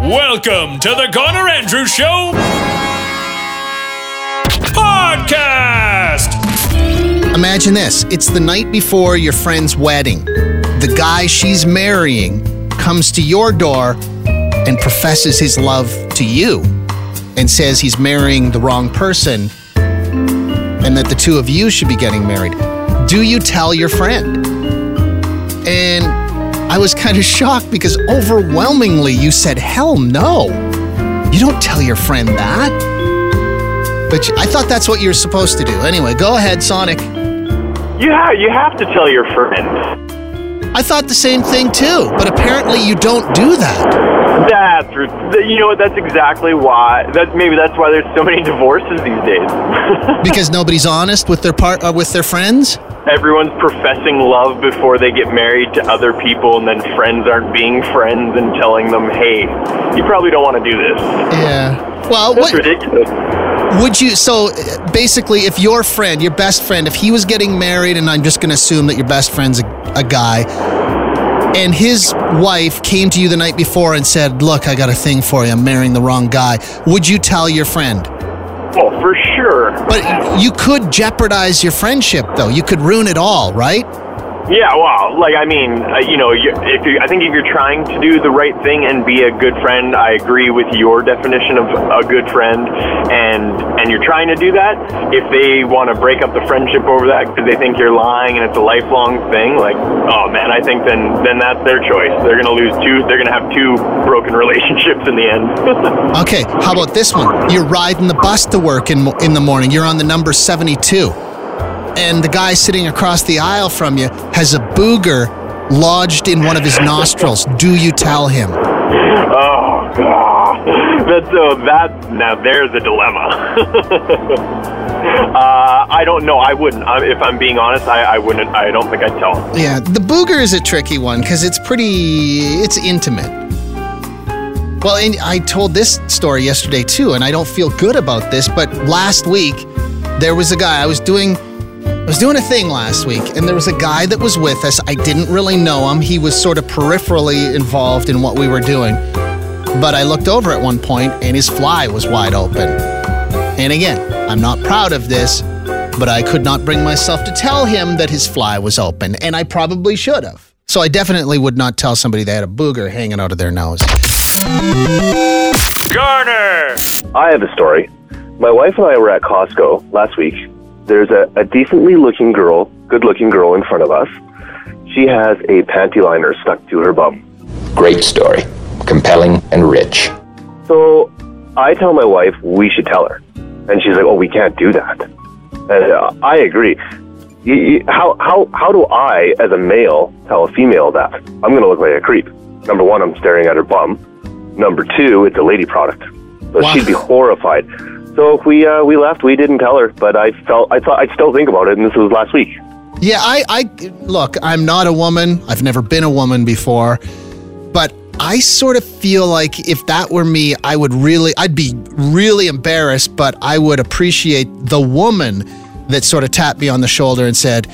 Welcome to the Garner Andrews Show podcast. Imagine this it's the night before your friend's wedding. The guy she's marrying comes to your door and professes his love to you and says he's marrying the wrong person and that the two of you should be getting married. Do you tell your friend? And I was kind of shocked because overwhelmingly you said, hell no. You don't tell your friend that. But I thought that's what you're supposed to do. Anyway, go ahead, Sonic. Yeah, you have to tell your friend. I thought the same thing too, but apparently you don't do that. That's you know what? That's exactly why. That maybe that's why there's so many divorces these days. because nobody's honest with their part uh, with their friends. Everyone's professing love before they get married to other people, and then friends aren't being friends and telling them, "Hey, you probably don't want to do this." Yeah. Well, That's what, ridiculous. would you? So basically, if your friend, your best friend, if he was getting married, and I'm just going to assume that your best friend's a, a guy, and his wife came to you the night before and said, "Look, I got a thing for you. I'm marrying the wrong guy." Would you tell your friend? Well, for sure. But you could jeopardize your friendship, though. You could ruin it all, right? Yeah, well, like I mean, uh, you know, you, if you, I think if you're trying to do the right thing and be a good friend, I agree with your definition of a good friend, and and you're trying to do that. If they want to break up the friendship over that because they think you're lying and it's a lifelong thing, like, oh man, I think then then that's their choice. They're gonna lose two. They're gonna have two broken relationships in the end. Okay, how about this one? You're riding the bus to work in in the morning. You're on the number 72. And the guy sitting across the aisle from you has a booger lodged in one of his nostrils. Do you tell him? oh god, that's so that now there's a dilemma. Uh, I don't know. I wouldn't. Uh, if I'm being honest, I, I wouldn't. I don't think I'd tell him. Yeah, the booger is a tricky one because it's pretty, it's intimate. Well, and I told this story yesterday too, and I don't feel good about this, but last week there was a guy I was doing I was doing a thing last week, and there was a guy that was with us. I didn't really know him. He was sort of peripherally involved in what we were doing. But I looked over at one point, and his fly was wide open. And again, I'm not proud of this, but I could not bring myself to tell him that his fly was open, and I probably should have. So I definitely would not tell somebody they had a booger hanging out of their nose. Garner. I have a story. My wife and I were at Costco last week. There's a, a decently looking girl, good looking girl in front of us. She has a panty liner stuck to her bum. Great story. Compelling and rich. So I tell my wife we should tell her. And she's like, oh, we can't do that. And uh, I agree. Y- y- How, how, how do I, as a male, tell a female that? I'm going to look like a creep. Number one, I'm staring at her bum. Number two, it's a lady product. So Wow. she'd be horrified. So we, uh, we left. We didn't tell her, but I felt, I thought, I'd still think about it, and this was last week. Yeah, I, I look, I'm not a woman. I've never been a woman before, but I sort of feel like if that were me, I would really, I'd be really embarrassed, but I would appreciate the woman that sort of tapped me on the shoulder and said,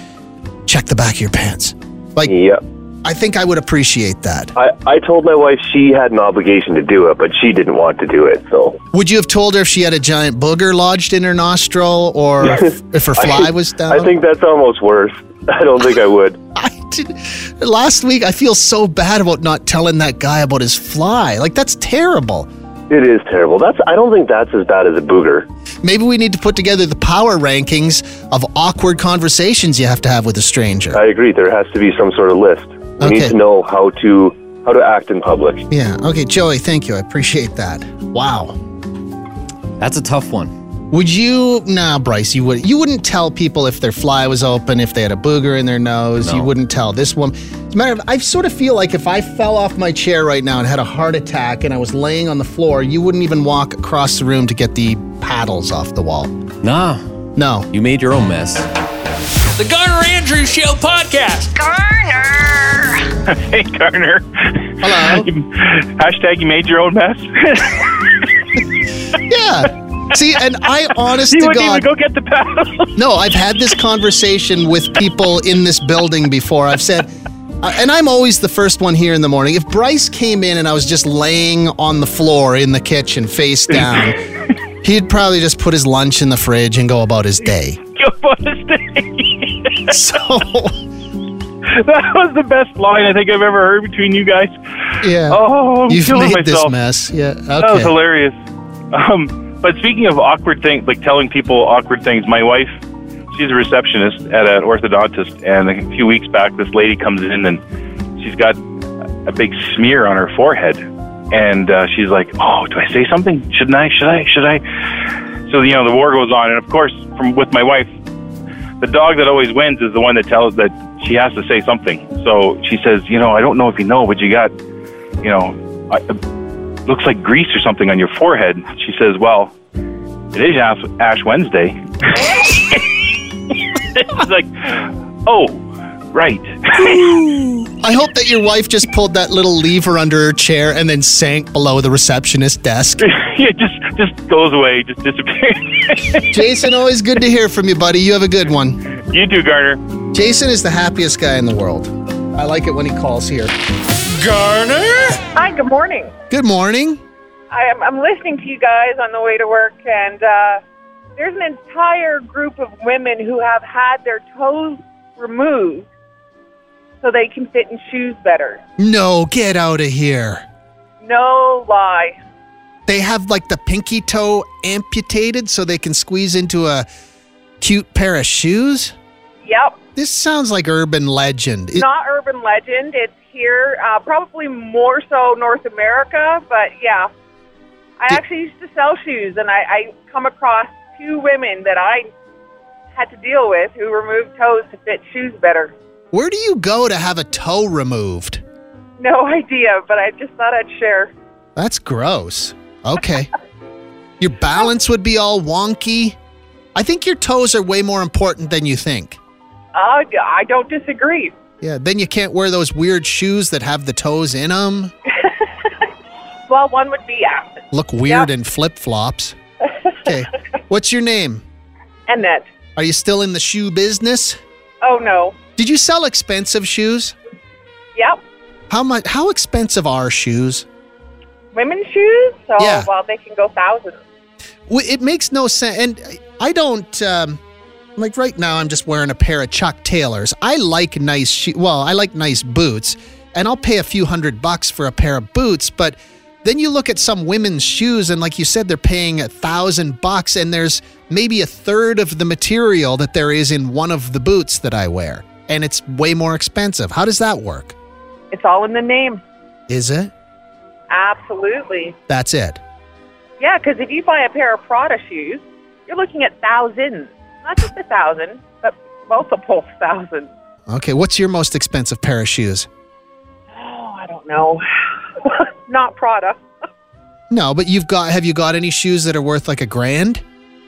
check the back of your pants. Like, Yeah. I think I would appreciate that. I, I told my wife she had an obligation to do it, but she didn't want to do it. So Would you have told her if she had a giant booger lodged in her nostril or if, if her fly was down? I think that's almost worse. I don't think I would. I did, last week, I feel so bad about not telling that guy about his fly. Like, that's terrible. It is terrible. That's I don't think that's as bad as a booger. Maybe we need to put together the power rankings of awkward conversations you have to have with a stranger. I agree. There has to be some sort of list. We Okay. need to know how to how to act in public. Yeah. Okay, Joey, thank you. I appreciate that. Wow. That's a tough one. Would you? Nah, Bryce. You would. You wouldn't tell people if their fly was open, if they had a booger in their nose. No. You wouldn't tell this woman. As a matter of, I sort of feel like if I fell off my chair right now and had a heart attack and I was laying on the floor, you wouldn't even walk across the room to get the paddles off the wall. Nah, No. you made your own mess. The Garner Andrews Show podcast. Garner. hey, Garner. Hello. Hashtag you made your own mess. Yeah. See, and I, honest you to wouldn't even God, go get the paddle. no, I've had this conversation with people in this building before. I've said, Uh, and I'm always the first one here in the morning. If Bryce came in and I was just laying on the floor in the kitchen face down, he'd probably just put his lunch in the fridge and go about his day. Go on his day. So, that was the best line I think I've ever heard between you guys. yeah. Oh, I'm You've killing made this myself. mess. Yeah. That was hilarious. Um, but speaking of awkward things, like telling people awkward things, my wife, she's a receptionist at an orthodontist, and a few weeks back, this lady comes in and she's got a big smear on her forehead, and uh, she's like, "Oh, do I say something? Shouldn't I? Should I? Should I?" So you know, the war goes on, and of course, from with my wife, the dog that always wins is the one that tells that she has to say something. So she says, "You know, I don't know if you know, but you got, you know." I, looks like grease or something on your forehead. She says, "Well, it is Ash, Ash Wednesday." She's like, "Oh, right." I hope that your wife just pulled that little lever under her chair and then sank below the receptionist desk. yeah, just just goes away, just disappears. Jason, always good to hear from you, buddy. You have a good one. you too, Garner. Jason is the happiest guy in the world. I like it when he calls here. Garner? Hi, good morning. Good morning. I am, I'm listening to you guys on the way to work, and uh, there's an entire group of women who have had their toes removed so they can fit in shoes better. No, get out of here. No lie. They have like the pinky toe amputated so they can squeeze into a cute pair of shoes? Yep. This sounds like urban legend. It- Not urban legend. It's here, uh, probably more so North America, but yeah. I Did- actually used to sell shoes, and I, I come across two women that I had to deal with who removed toes to fit shoes better. Where do you go to have a toe removed? No idea, but I just thought I'd share. That's gross. Okay. your balance would be all wonky. I think your toes are way more important than you think. Uh, I don't disagree. Yeah, then you can't wear those weird shoes that have the toes in them. Well, one would be yeah. Look weird Yep. in flip flops. Okay. What's your name? Annette. Are you still in the shoe business? Oh no. Did you sell expensive shoes? Yep. How much how expensive are shoes? Women's shoes. So Yeah. well, they can go thousands. It makes no sense and I- I don't um like right now I'm just wearing a pair of Chuck Taylors. I like nice shoes. well, I like nice boots and I'll pay a few hundred bucks for a pair of boots, but then you look at some women's shoes and like you said they're paying a thousand bucks and there's maybe a third of the material that there is in one of the boots that I wear and it's way more expensive. How does that work? It's all in the name. Is it? Absolutely. That's it. Yeah, because if you buy a pair of Prada shoes, you're looking at thousands. Not just a thousand, but multiple thousands. Okay, what's your most expensive pair of shoes? Oh, I don't know. Not Prada. No, but you've got have you got any shoes that are worth like a grand?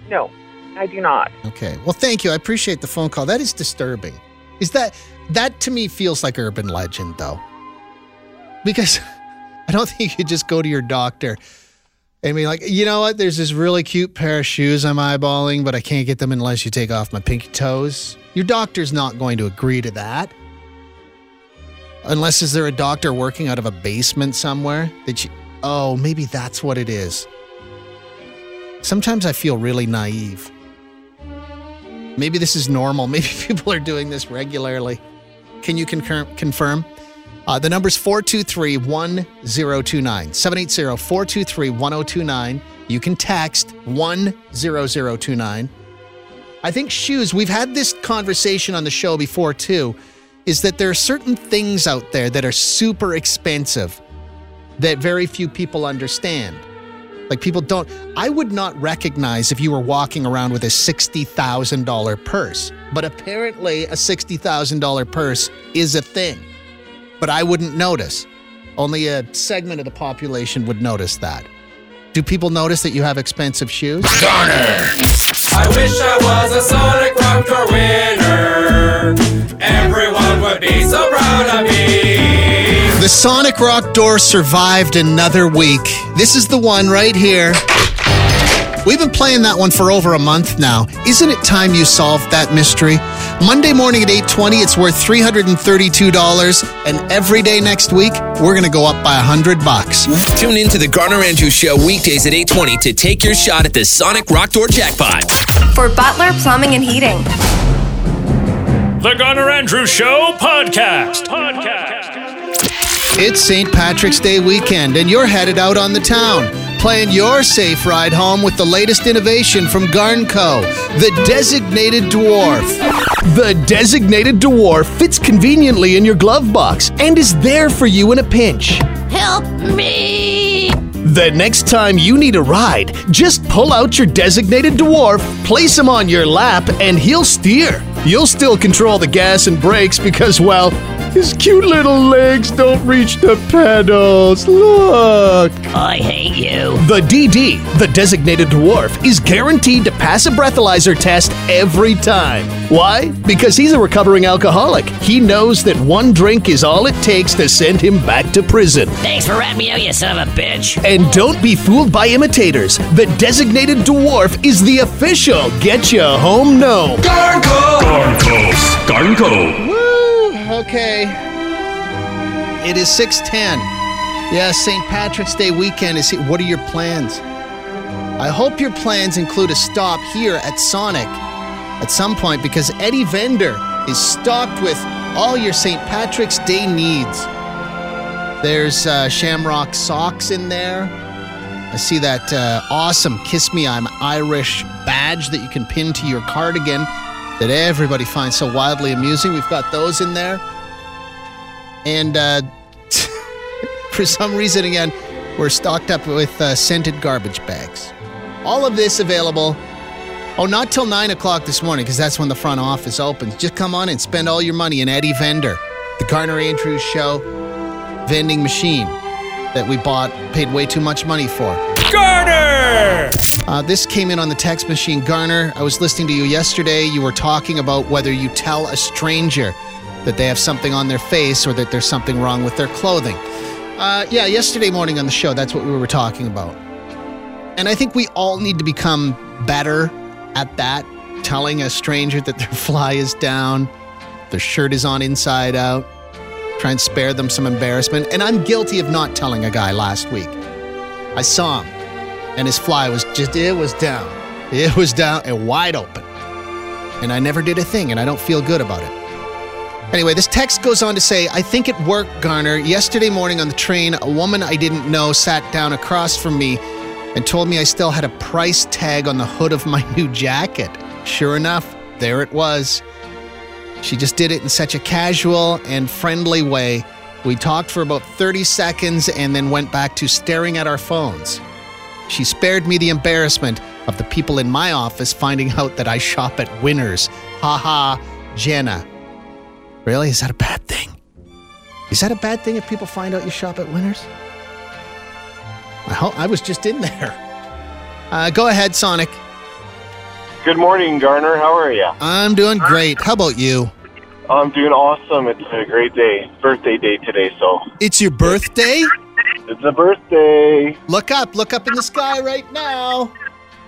No, I do not. Okay. Well, thank you. I appreciate the phone call. That is disturbing. Is that that to me feels like urban legend though? Because I don't think you just go to your doctor and be like, you know what? There's this really cute pair of shoes I'm eyeballing, but I can't get them unless you take off my pinky toes. Your doctor's not going to agree to that. Unless is there a doctor working out of a basement somewhere that you Oh, maybe that's what it is. Sometimes I feel really naive. Maybe this is normal. Maybe people are doing this regularly. Can you concur- confirm? Uh, the number's 423 1029. 780 423 1029. You can text 10029. I think shoes, we've had this conversation on the show before too, is that there are certain things out there that are super expensive that very few people understand. Like people don't, I would not recognize if you were walking around with a $60,000 purse, but apparently a $60,000 purse is a thing. But I wouldn't notice. Only a segment of the population would notice that. Do people notice that you have expensive shoes? I wish I was a Sonic Rock Door winner. Everyone would be so proud of me. The Sonic Rock door survived another week. This is the one right here. We've been playing that one for over a month now. Isn't it time you solved that mystery? Monday morning at 8:20, it's worth $332, and every day next week, we're going to go up by 100 bucks. Tune in to the Garner Andrews Show weekdays at 820 to take your shot at the Sonic Rock Door jackpot. For Butler Plumbing and Heating. The Garner Andrews Show podcast. Podcast. It's St. Patrick's Day weekend, and you're headed out on the town, Plan your safe ride home with the latest innovation from Garnco, the Designated Dwarf. The Designated Dwarf fits conveniently in your glove box and is there for you in a pinch. Help me! The next time you need a ride, just pull out your designated dwarf, place him on your lap, and he'll steer. You'll still control the gas and brakes because, well, his cute little legs don't reach the pedals. Look. I hate you. The DD, the designated dwarf, is guaranteed to pass a breathalyzer test every time. Why? Because he's a recovering alcoholic. He knows that one drink is all it takes to send him back to prison. Thanks for ratting me out, you son of a bitch. And don't be fooled by imitators. The designated dwarf is the official Get You Home Gnome. Garnco! Garnco. Garnco. Okay. It is 610. Yeah, St. Patrick's Day weekend is here. What are your plans? I hope your plans include a stop here at Sonic at some point because Eddie Vendor is stocked with all your St. Patrick's Day needs. There's uh, Shamrock socks in there. I see that uh, awesome Kiss Me I'm Irish badge that you can pin to your cardigan that everybody finds so wildly amusing. We've got those in there. And uh, for some reason, again, we're stocked up with uh, scented garbage bags. All of this available. Oh, not till 9 o'clock this morning, because that's when the front office opens. Just come on and spend all your money in Eddie Vendor, the Garner Andrews Show vending machine that we bought, paid way too much money for. Garner! Uh, this came in on the text machine. Garner, I was listening to you yesterday. You were talking about whether you tell a stranger that they have something on their face or that there's something wrong with their clothing. Uh, yeah, yesterday morning on the show, that's what we were talking about. And I think we all need to become better at that, telling a stranger that their fly is down, their shirt is on inside out, try and spare them some embarrassment. And I'm guilty of not telling a guy last week. I saw him, and his fly was just, it was down. It was down and wide open. And I never did a thing, and I don't feel good about it. Anyway, this text goes on to say I think it worked, Garner. Yesterday morning on the train, a woman I didn't know sat down across from me and told me I still had a price tag on the hood of my new jacket. Sure enough, there it was. She just did it in such a casual and friendly way. We talked for about 30 seconds and then went back to staring at our phones. She spared me the embarrassment of the people in my office finding out that I shop at Winners. Ha ha, Jenna. Really? Is that a bad thing? Is that a bad thing if people find out you shop at Winners? I was just in there. Uh, go ahead, Sonic. Good morning, Garner. How are you? I'm doing great. How about you? I'm doing awesome. It's a great day. Birthday day today, so It's your birthday? It's a birthday. Look up, look up in the sky right now.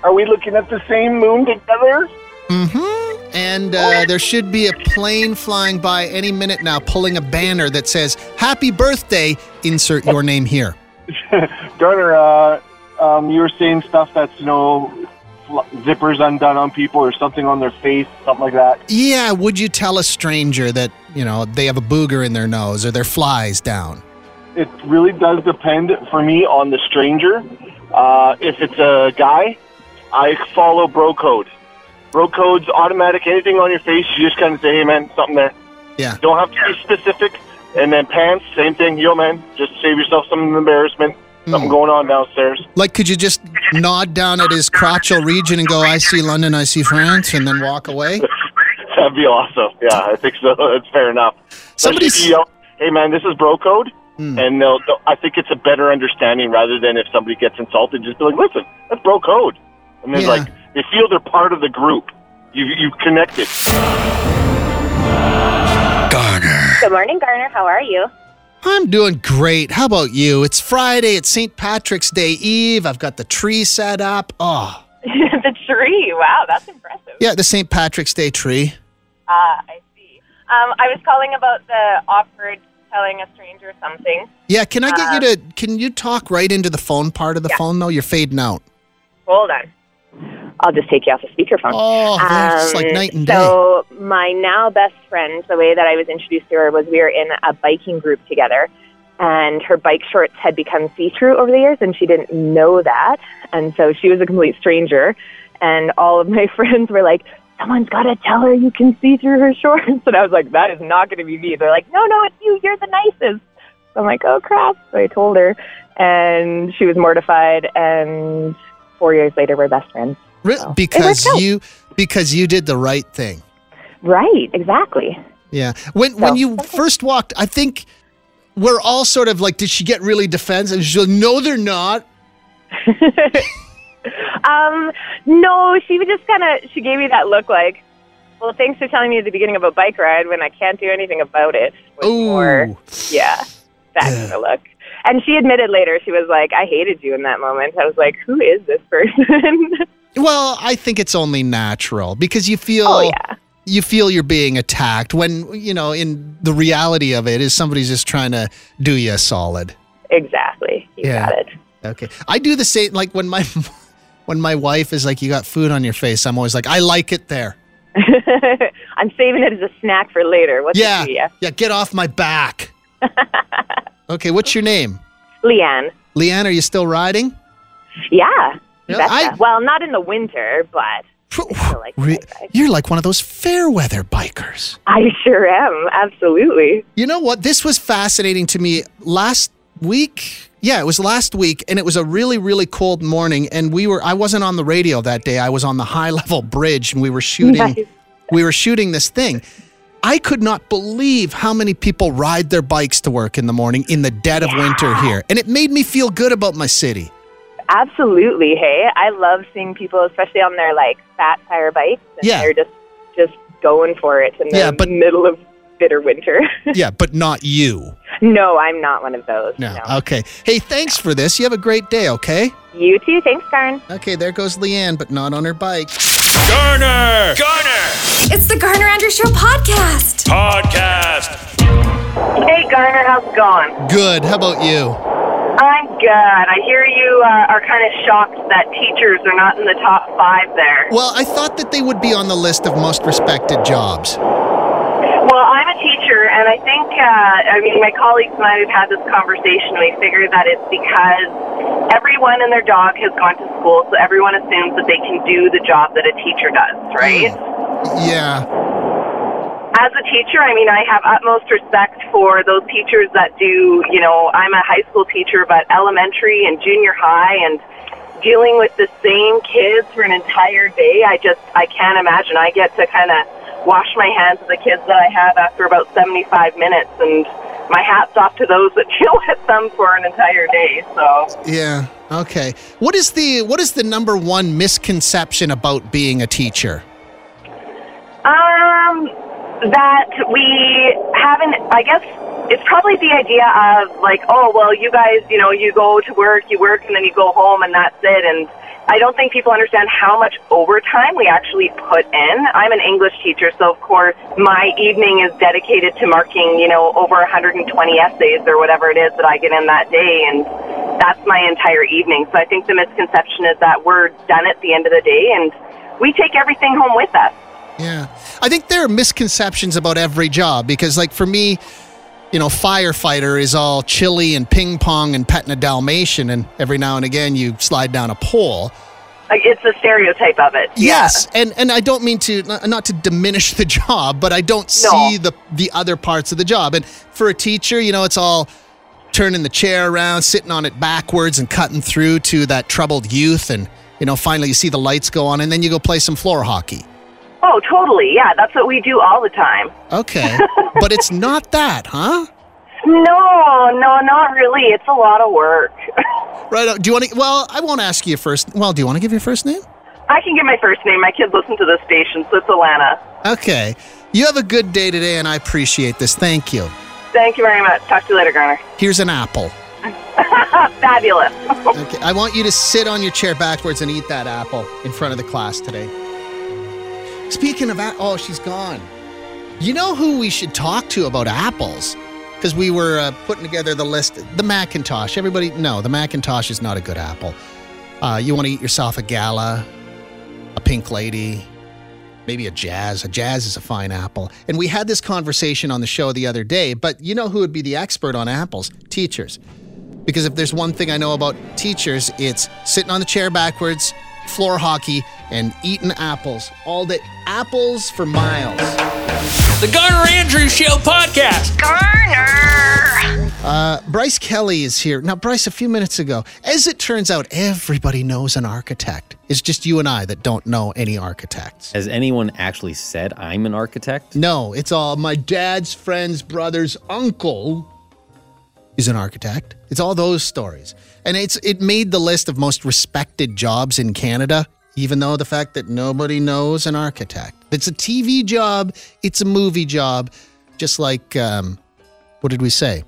Are we looking at the same moon together? Mm-hmm. And uh, there should be a plane flying by any minute now, pulling a banner that says "Happy Birthday." Insert your name here. Garner, uh, um, you were saying stuff that's you know zippers undone on people or something on their face, something like that. Yeah, would you tell a stranger that you know they have a booger in their nose or their flies down? It really does depend for me on the stranger. Uh, if it's a guy, I follow bro code. Bro code's automatic. Anything on your face, you just kind of say, "Hey, man, something there." Yeah. Don't have to be specific. And then pants, same thing. Yo, man, just save yourself some embarrassment. Something going on downstairs. Like, could you just nod down at his crotchal region and go, "I see London, I see France," and then walk away? That'd be awesome. Yeah, I think so. That's fair enough. Especially if you yell, "Hey, man, this is bro code," Hmm. and they'll, they'll. I think it's a better understanding rather than if somebody gets insulted, just be like, "Listen, that's bro code," and then Yeah. like they feel they're part of the group. You you've connected. Good morning, Garner. How are you? I'm doing great. How about you? It's Friday. It's St. Patrick's Day Eve. I've got the tree set up. Oh, the tree. Wow, that's impressive. yeah, the St. Patrick's Day tree. Ah, I see. Um, I was calling about the awkward telling a stranger something. Yeah, can I get you Uh, to can you talk right into the phone part of the Yeah. phone though? You're fading out. Hold on. I'll just take you off the speakerphone. Oh, that's like night and day. So my now best friend, the way that I was introduced to her was we were in a biking group together, and her bike shorts had become see-through over the years, and she didn't know that, and so she was a complete stranger, and all of my friends were like. Someone's got to tell her you can see through her shorts. And I was like, that is not going to be me. They're like, no, no, it's you. You're the nicest. So I'm like, oh, crap. So I told her, and she was mortified. And four years later, we're best friends. So, because you because you did the right thing. Right, exactly. Yeah. When when So- you first walked, I think we're all sort of like, did she get really defensive? She's like, no, they're not. Um, no, she was just kind of, she gave me that look like, well, thanks for telling me at the beginning of a bike ride when I can't do anything about it. More, yeah, that kind of look. And she admitted later, she was like, I hated you in that moment. I was like, who is this person? Well, I think it's only natural because you feel Oh, yeah. you feel you're being attacked when you know in the reality of it is somebody's just trying to do you a solid. exactly. You Yeah. got it. Okay. I do the same like when my when my wife is like you got food on your face, I'm always like I like it there. I'm saving it as a snack for later. What's Yeah. Yeah. Yeah, get off my back. okay, what's your name? Leanne. Leanne, are you still riding? Yeah. I- well, not in the winter, but like Re- You're like one of those fair weather bikers. I sure am. Absolutely. You know what? This was fascinating to me last week. Yeah, it was last week, and it was a really, really cold morning. And we were, I wasn't on the radio that day. I was on the high level bridge, and we were shooting, Nice. we were shooting this thing. I could not believe how many people ride their bikes to work in the morning in the dead of winter here. And it made me feel good about my city. Absolutely. Hey, I love seeing people, especially on their like fat tire bikes, and Yeah. they're just just going for it in the Yeah, but- middle of bitter winter. Yeah, but not you. no, I'm not one of those. No. Okay. Hey, thanks for this. You have a great day, okay? You too. Thanks, Karen. Okay, there goes Leanne, but not on her bike. Garner! Garner! It's the Garner Andrew Show podcast. Podcast. Hey, Garner, how's it going? Good. How about you? I'm good. I hear you uh, are kind of shocked that teachers are not in the top five there. Well, I thought that they would be on the list of most respected jobs. Well, I'm a teacher, and I think, uh, I mean, my colleagues and I have had this conversation. We figured that it's because everyone and their dog has gone to school, so everyone assumes that they can do the job that a teacher does, right? Yeah. As a teacher, I mean, I have utmost respect for those teachers that do, you know, I'm a high school teacher, but elementary and junior high and dealing with the same kids for an entire day, I just, I can't imagine. I get to kind of wash my hands of the kids that I have after about 75 minutes, and my hat's off to those that deal with them for an entire day, so. Yeah. Okay. What is the what is the number one misconception about being a teacher? Um, that we haven't, I guess it's probably the idea of like, oh, well, you guys, you know, you go to work, you work, and then you go home, and that's it. And I don't think people understand how much overtime we actually put in. I'm an English teacher, so of course my evening is dedicated to marking, you know, over 120 essays or whatever it is that I get in that day, and that's my entire evening. So I think the misconception is that we're done at the end of the day, and we take everything home with us. Yeah. I think there are misconceptions about every job because like for me, you know, firefighter is all chili and ping pong and petting a Dalmatian and every now and again you slide down a pole. It's the stereotype of it. Yes, and and I don't mean to not- not to diminish the job, but I don't see the the other parts of the job. And for a teacher, you know, it's all turning the chair around, sitting on it backwards, and cutting through to that troubled youth, and you know, finally you see the lights go on, and then you go play some floor hockey. Oh, totally. Yeah, that's what we do all the time. Okay, but it's not that, huh? No, no, not really. It's a lot of work. Right? uh, Do you want to? Well, I won't ask you first. Well, do you want to give your first name? I can give my first name. My kids listen to this station, so it's Alana. Okay. You have a good day today, and I appreciate this. Thank you. Thank you very much. Talk to you later, Garner. Here's an apple. Fabulous. Okay, I want you to sit on your chair backwards and eat that apple in front of the class today. Speaking of oh, she's gone. You know who we should talk to about apples? Because we were uh, putting together the list. The Macintosh. Everybody, no, the Macintosh is not a good apple. Uh, you want to eat yourself a Gala, a Pink Lady, maybe a Jazz. A Jazz is a fine apple. And we had this conversation on the show the other day, but you know who would be the expert on apples? Teachers. Because if there's one thing I know about teachers, it's sitting on the chair backwards, floor hockey, and eating apples all day. Apples for miles. The Garner Andrews Show podcast. Garner! Uh, Bryce Kelly is here. Now, Bryce, a few minutes ago, as it turns out, everybody knows an architect. It's just you and I that don't know any architects. Has anyone actually said I'm an architect? No, it's all my dad's friend's brother's uncle is an architect. It's all those stories. And it's it made the list of most respected jobs in Canada, even though the fact that nobody knows an architect. It's a TV job, it's a movie job, just like um, what did we say?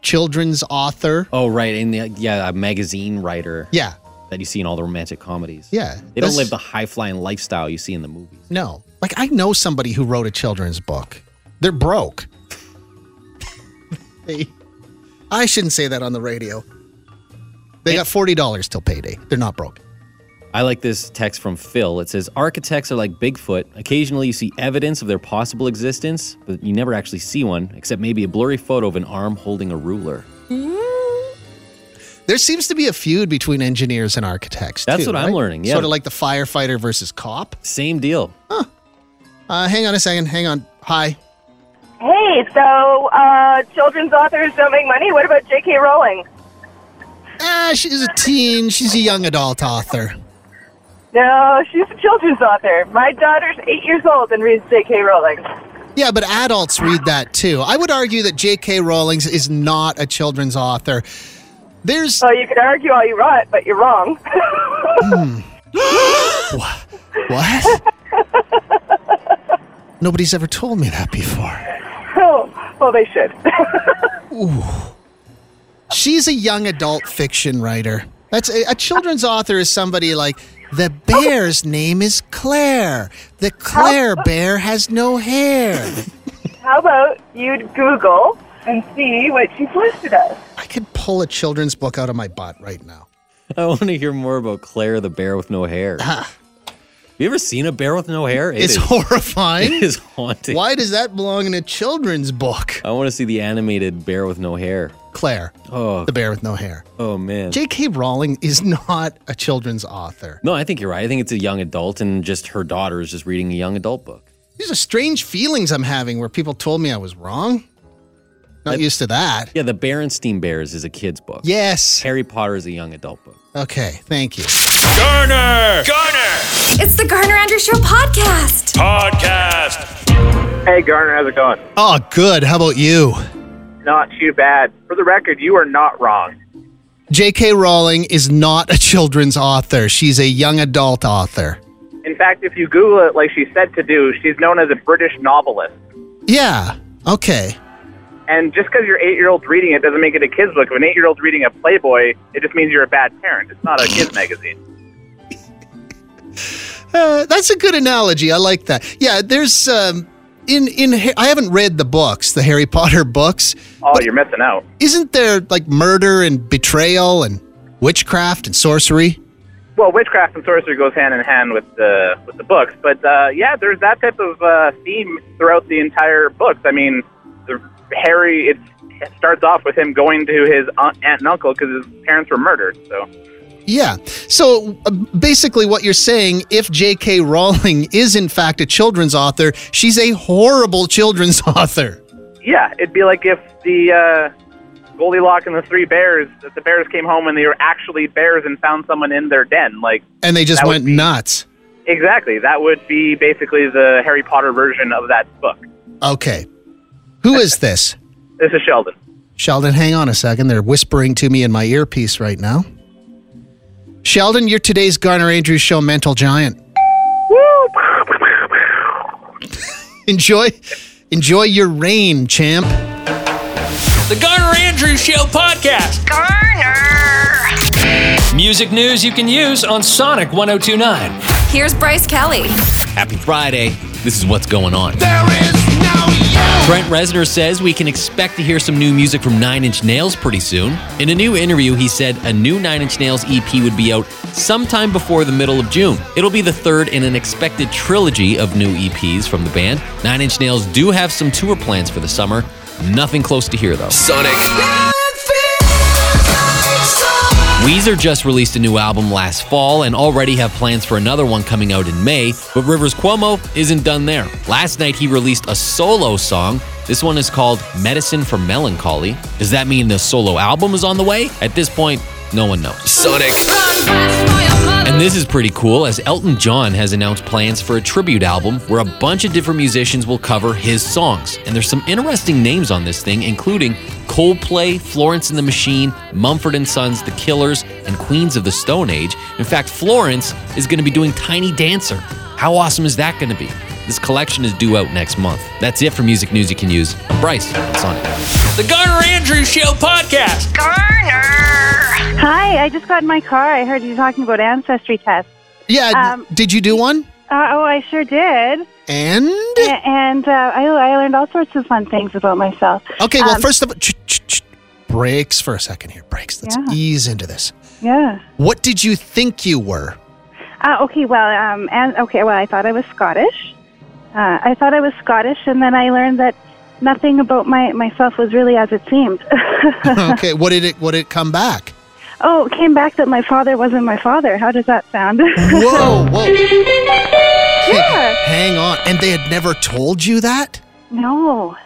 Children's author. Oh, right. And the, yeah, a magazine writer. Yeah. That you see in all the romantic comedies. Yeah. They don't live the high flying lifestyle you see in the movies. No. Like I know somebody who wrote a children's book. They're broke. They- I shouldn't say that on the radio. They got $40 till payday. They're not broke. I like this text from Phil. It says Architects are like Bigfoot. Occasionally you see evidence of their possible existence, but you never actually see one, except maybe a blurry photo of an arm holding a ruler. There seems to be a feud between engineers and architects. That's too, what I'm right? learning, yeah. Sort of like the firefighter versus cop. Same deal. Uh, hang on a second. Hang on. Hi. So uh, children's authors don't make money. What about J.K. Rowling? Ah, she's a teen. She's a young adult author. No, she's a children's author. My daughter's eight years old and reads J.K. Rowling. Yeah, but adults read that too. I would argue that J.K. Rowling is not a children's author. There's. Well, you could argue all you want, but you're wrong. What? Nobody's ever told me that before. Oh, well, they should. Ooh. She's a young adult fiction writer. That's a, a children's author is somebody like the bear's name is Claire. The Claire bear has no hair. How about you'd Google and see what she's listed as? I could pull a children's book out of my butt right now. I want to hear more about Claire the bear with no hair. Ah. Have you ever seen a bear with no hair? It it's is- horrifying. It is haunting. Why does that belong in a children's book? I want to see the animated bear with no hair. Claire, Oh, the bear with no hair. oh man. J.K. Rowling is not a children's author. No, I think you're right. I think it's a young adult, and just her daughter is just reading a young adult book. These are strange feelings I'm having where people told me I was wrong. Not used to that. Yeah, the Berenstein Bears is a kid's book. Yes. Harry Potter is a young adult book. Okay, thank you. Garner! Garner! It's the Garner Andrews Show podcast. Podcast. Hey, Garner, how's it going? Oh, good. How about you? Not too bad. For the record, you are not wrong. J.K. Rowling is not a children's author. She's a young adult author. In fact, if you Google it like she said to do, she's known as a British novelist. Yeah. Okay. And just because your eight year old's reading it doesn't make it a kid's book. If an eight year old's reading a Playboy, it just means you're a bad parent. It's not a kid's magazine. Uh, that's a good analogy. I like that. Yeah, there's um, in in I haven't read the books, the Harry Potter books. Oh, you're missing out. Isn't there like murder and betrayal and witchcraft and sorcery? Well, witchcraft and sorcery goes hand in hand with the with the books, but uh, yeah, there's that type of uh, theme throughout the entire books. I mean, the, Harry it starts off with him going to his aunt, aunt and uncle because his parents were murdered. So Yeah. So uh, basically, what you're saying, if J.K. Rowling is in fact a children's author, she's a horrible children's author. yeah, it'd be like if the uh, Goldilocks and the three bears, if the bears came home and they were actually bears and found someone in their den. Like And they just That went nuts. exactly, that would be basically the Harry Potter version of that book. Okay. Who is this? This is Sheldon. Sheldon, hang on a second. They're whispering to me in my earpiece right now. Sheldon, you're today's Garner Andrews Show mental giant. enjoy, enjoy your reign, champ. The Garner Andrews Show podcast. Garner! Music news you can use on Sonic 1029. Here's Bryce Kelly. Happy Friday. this is what's going on. Trent Reznor says we can expect to hear some new music from Nine Inch Nails pretty soon. In a new interview, he said a new Nine Inch Nails EP would be out sometime before the middle of June. It'll be the third in an expected trilogy of new EPs from the band. Nine Inch Nails do have some tour plans for the summer. Nothing close to here, though. Sonic. Weezer just released a new album last fall and already have plans for another one coming out in May, but Rivers Cuomo isn't done there. Last night he released a solo song. This one is called Medicine for Melancholy. Does that mean the solo album is on the way? At this point, no one knows. Sonic. This is pretty cool as Elton John has announced plans for a tribute album where a bunch of different musicians will cover his songs. And there's some interesting names on this thing, including Coldplay, Florence and the Machine, Mumford and Sons, The Killers, and Queens of the Stone Age. In fact, Florence is going to be doing Tiny Dancer. How awesome is that going to be? This collection is due out next month. That's it for music news you can use. I'm Bryce It's on The Garner Andrews Show podcast. Garner! Hi, I just got in my car. I heard you talking about ancestry tests. Yeah, Um, did you do one? Uh, oh, I sure did. And A- And uh, I, I learned all sorts of fun things about myself. okay, well, Um, first of all, ch- ch- ch- breaks for a second here. Breaks. Let's Yeah. ease into this. Yeah. What did you think you were? Uh, okay, well, um, and okay, well, I thought I was Scottish. Uh, I thought I was Scottish, and then I learned that nothing about my myself was really as it seemed. okay, what did it? What did it come back? oh, it came back that my father wasn't my father. How does that sound? Whoa, whoa. yeah. Hang on, and they had never told you that. No.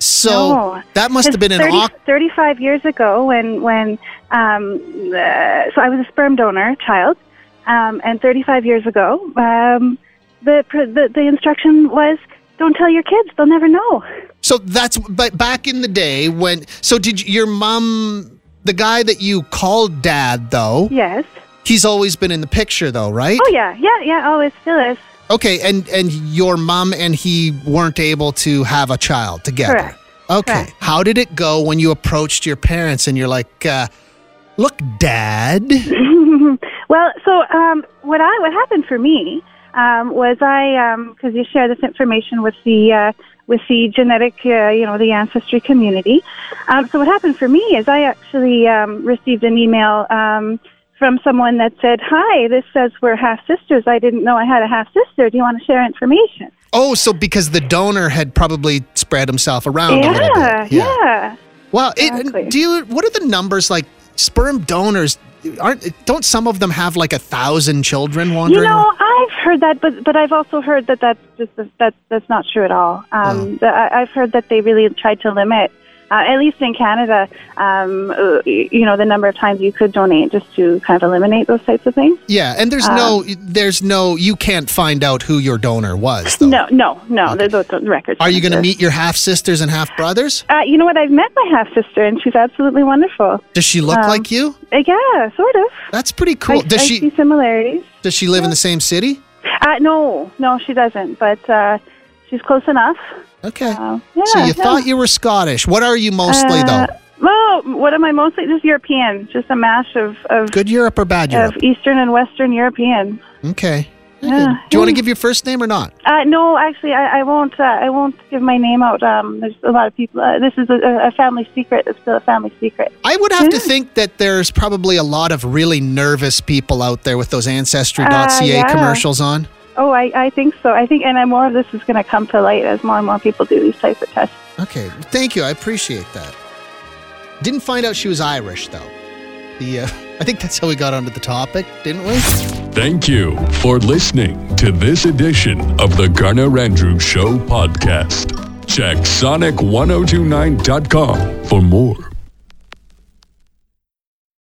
So No. that must have been an 30, awkward. 35 years ago when when um, uh, so I was a sperm donor child, um, and 35 years ago um, the, the the instruction was don't tell your kids they'll never know. So that's but back in the day when. So did your mom, the guy that you called dad, though? Yes. He's always been in the picture, though, right? Oh yeah, yeah, yeah. It still is. Okay, and and your mom and he weren't able to have a child together. Correct. Okay. Correct. How did it go when you approached your parents and you're like, uh, "Look, Dad." well, so um, what I what happened for me um, was I because you share this information with the uh, with the genetic uh, you know the ancestry community. Um, so what happened for me is I actually um, received an email. Um, from someone that said, "Hi, this says we're half sisters. I didn't know I had a half sister. Do you want to share information?" Oh, so because the donor had probably spread himself around a little yeah, bit. yeah. yeah. Well, it, do you? What are the numbers like? Sperm donors aren't? Don't some of them have like a thousand children wandering? You know, I've heard that, but but I've also heard that that's just that that's not true at all. Um, I, I've heard that they really tried to limit, uh, at least in Canada, um, uh, you know, the number of times you could donate just to kind of eliminate those types of things. yeah, and there's Um, no, there's no. You can't find out who your donor was. Though. No, no, no. Those, those those records. Are you going to meet your half sisters and half brothers? Uh, you know what? I've met my half sister, and she's absolutely wonderful. Does she look Um, like you? Uh, yeah, sort of. That's pretty cool. I, Does I she? see similarities? Does she live in the same city? Uh, no, no, she doesn't. But uh, she's close enough. Okay. Uh, yeah, so you yeah. thought you were Scottish. What are you mostly Uh, though? Well, what am I mostly? Just European, just a mash of of, Good Europe or bad Europe? of Eastern and Western European. Okay. Do you want to give your first name or not? Uh, no, actually, I, I won't. Uh, I won't give my name out. Um, there's a lot of people. Uh, this is a, a family secret. It's still a family secret. I would have to think that there's probably a lot of really nervous people out there with those Ancestry.ca Uh, yeah. commercials on. Oh, I, I think so. I think, and more of this is going to come to light as more and more people do these types of tests. Okay, thank you. I appreciate that. Didn't find out she was Irish though. The uh, I think that's how we got onto the topic, didn't we? Thank you for listening to this edition of the Garner Andrews Show podcast. Check sonic1029.com for more.